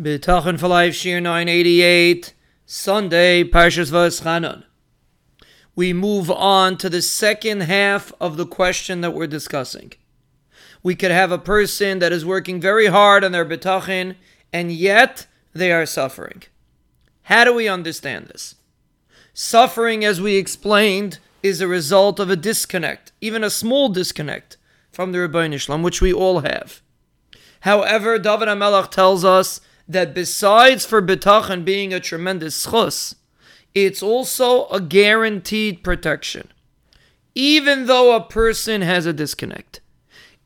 Bitachon for Life, Shiur 988, Sunday, Parshas Va'eschanan. We move on to the second half of the question that we're discussing. We could have a person that is working very hard on their bitachon, and yet they are suffering. How do we understand this? Suffering, as we explained, is a result of a disconnect, even a small disconnect from the Ribono Shel Olam, which we all have. However, David HaMelech tells us that besides for bitachon being a tremendous schus, it's also a guaranteed protection. Even though a person has a disconnect,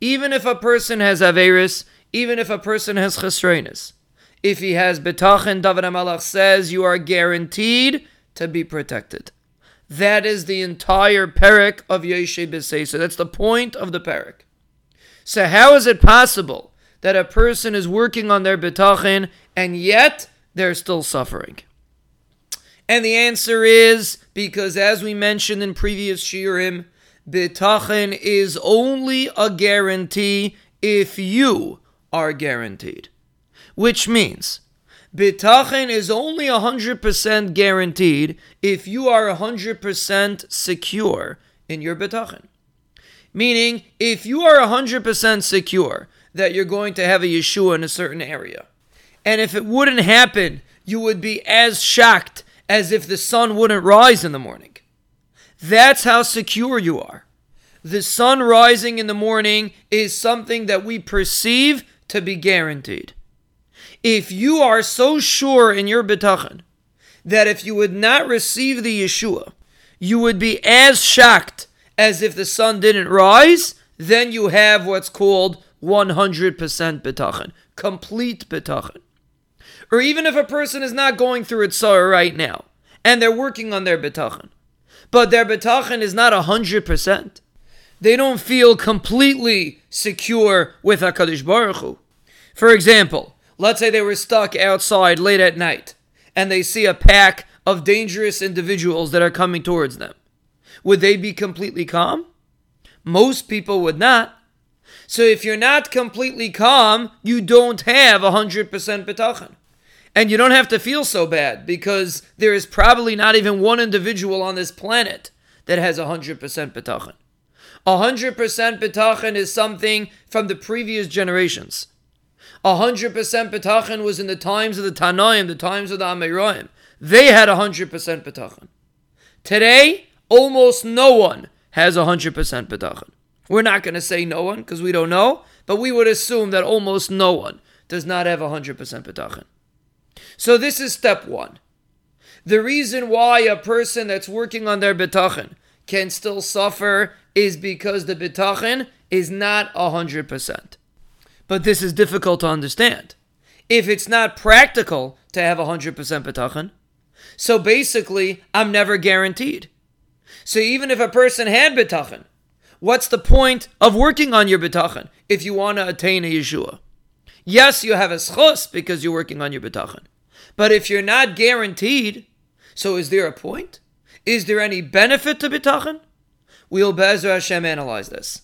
even if a person has Averis, even if a person has Chesrenis, if he has bitachon, David HaMelech says you are guaranteed to be protected. That is the entire perek of Yeshe B'Seisa. That's the point of the perek. So how is it possible that a person is working on their bitachon and yet they're still suffering? And the answer is because, as we mentioned in previous shiurim, bitachon is only a guarantee if you are guaranteed. Which means, bitachon is only 100% guaranteed if you are 100% secure in your bitachon. Meaning, if you are 100% secure that you're going to have a Yeshua in a certain area. And if it wouldn't happen, you would be as shocked as if the sun wouldn't rise in the morning. That's how secure you are. The sun rising in the morning is something that we perceive to be guaranteed. If you are so sure in your bitachon that if you would not receive the Yeshua, you would be as shocked as if the sun didn't rise, then you have what's called 100% bitachon, complete bitachon. Or even if a person is not going through it sorrow right now, and they're working on their bitachon, but their bitachon is not 100%, they don't feel completely secure with HaKadosh Baruch Hu. For example, let's say they were stuck outside late at night, and they see a pack of dangerous individuals that are coming towards them. Would they be completely calm? Most people would not. So if you're not completely calm, you don't have 100% bitachon. And you don't have to feel so bad because there is probably not even one individual on this planet that has 100% bitachon. 100% bitachon is something from the previous generations. 100% bitachon was in the times of the Tanaim, the times of the Amoraim. They had 100% bitachon. Today, almost no one has 100% bitachon. We're not going to say no one because we don't know, but we would assume that almost no one does not have 100% bitachon. So this is step one. The reason why a person that's working on their bitachon can still suffer is because the bitachon is not 100%. But this is difficult to understand. If it's not practical to have 100% bitachon, so basically, I'm never guaranteed. So even if a person had bitachon, What's the point of working on your bitachon if you want to attain a Yeshua? Yes, you have a schos because you're working on your bitachon. But if you're not guaranteed, so is there a point? Is there any benefit to bitachon? We'll B'ezras Hashem analyze this.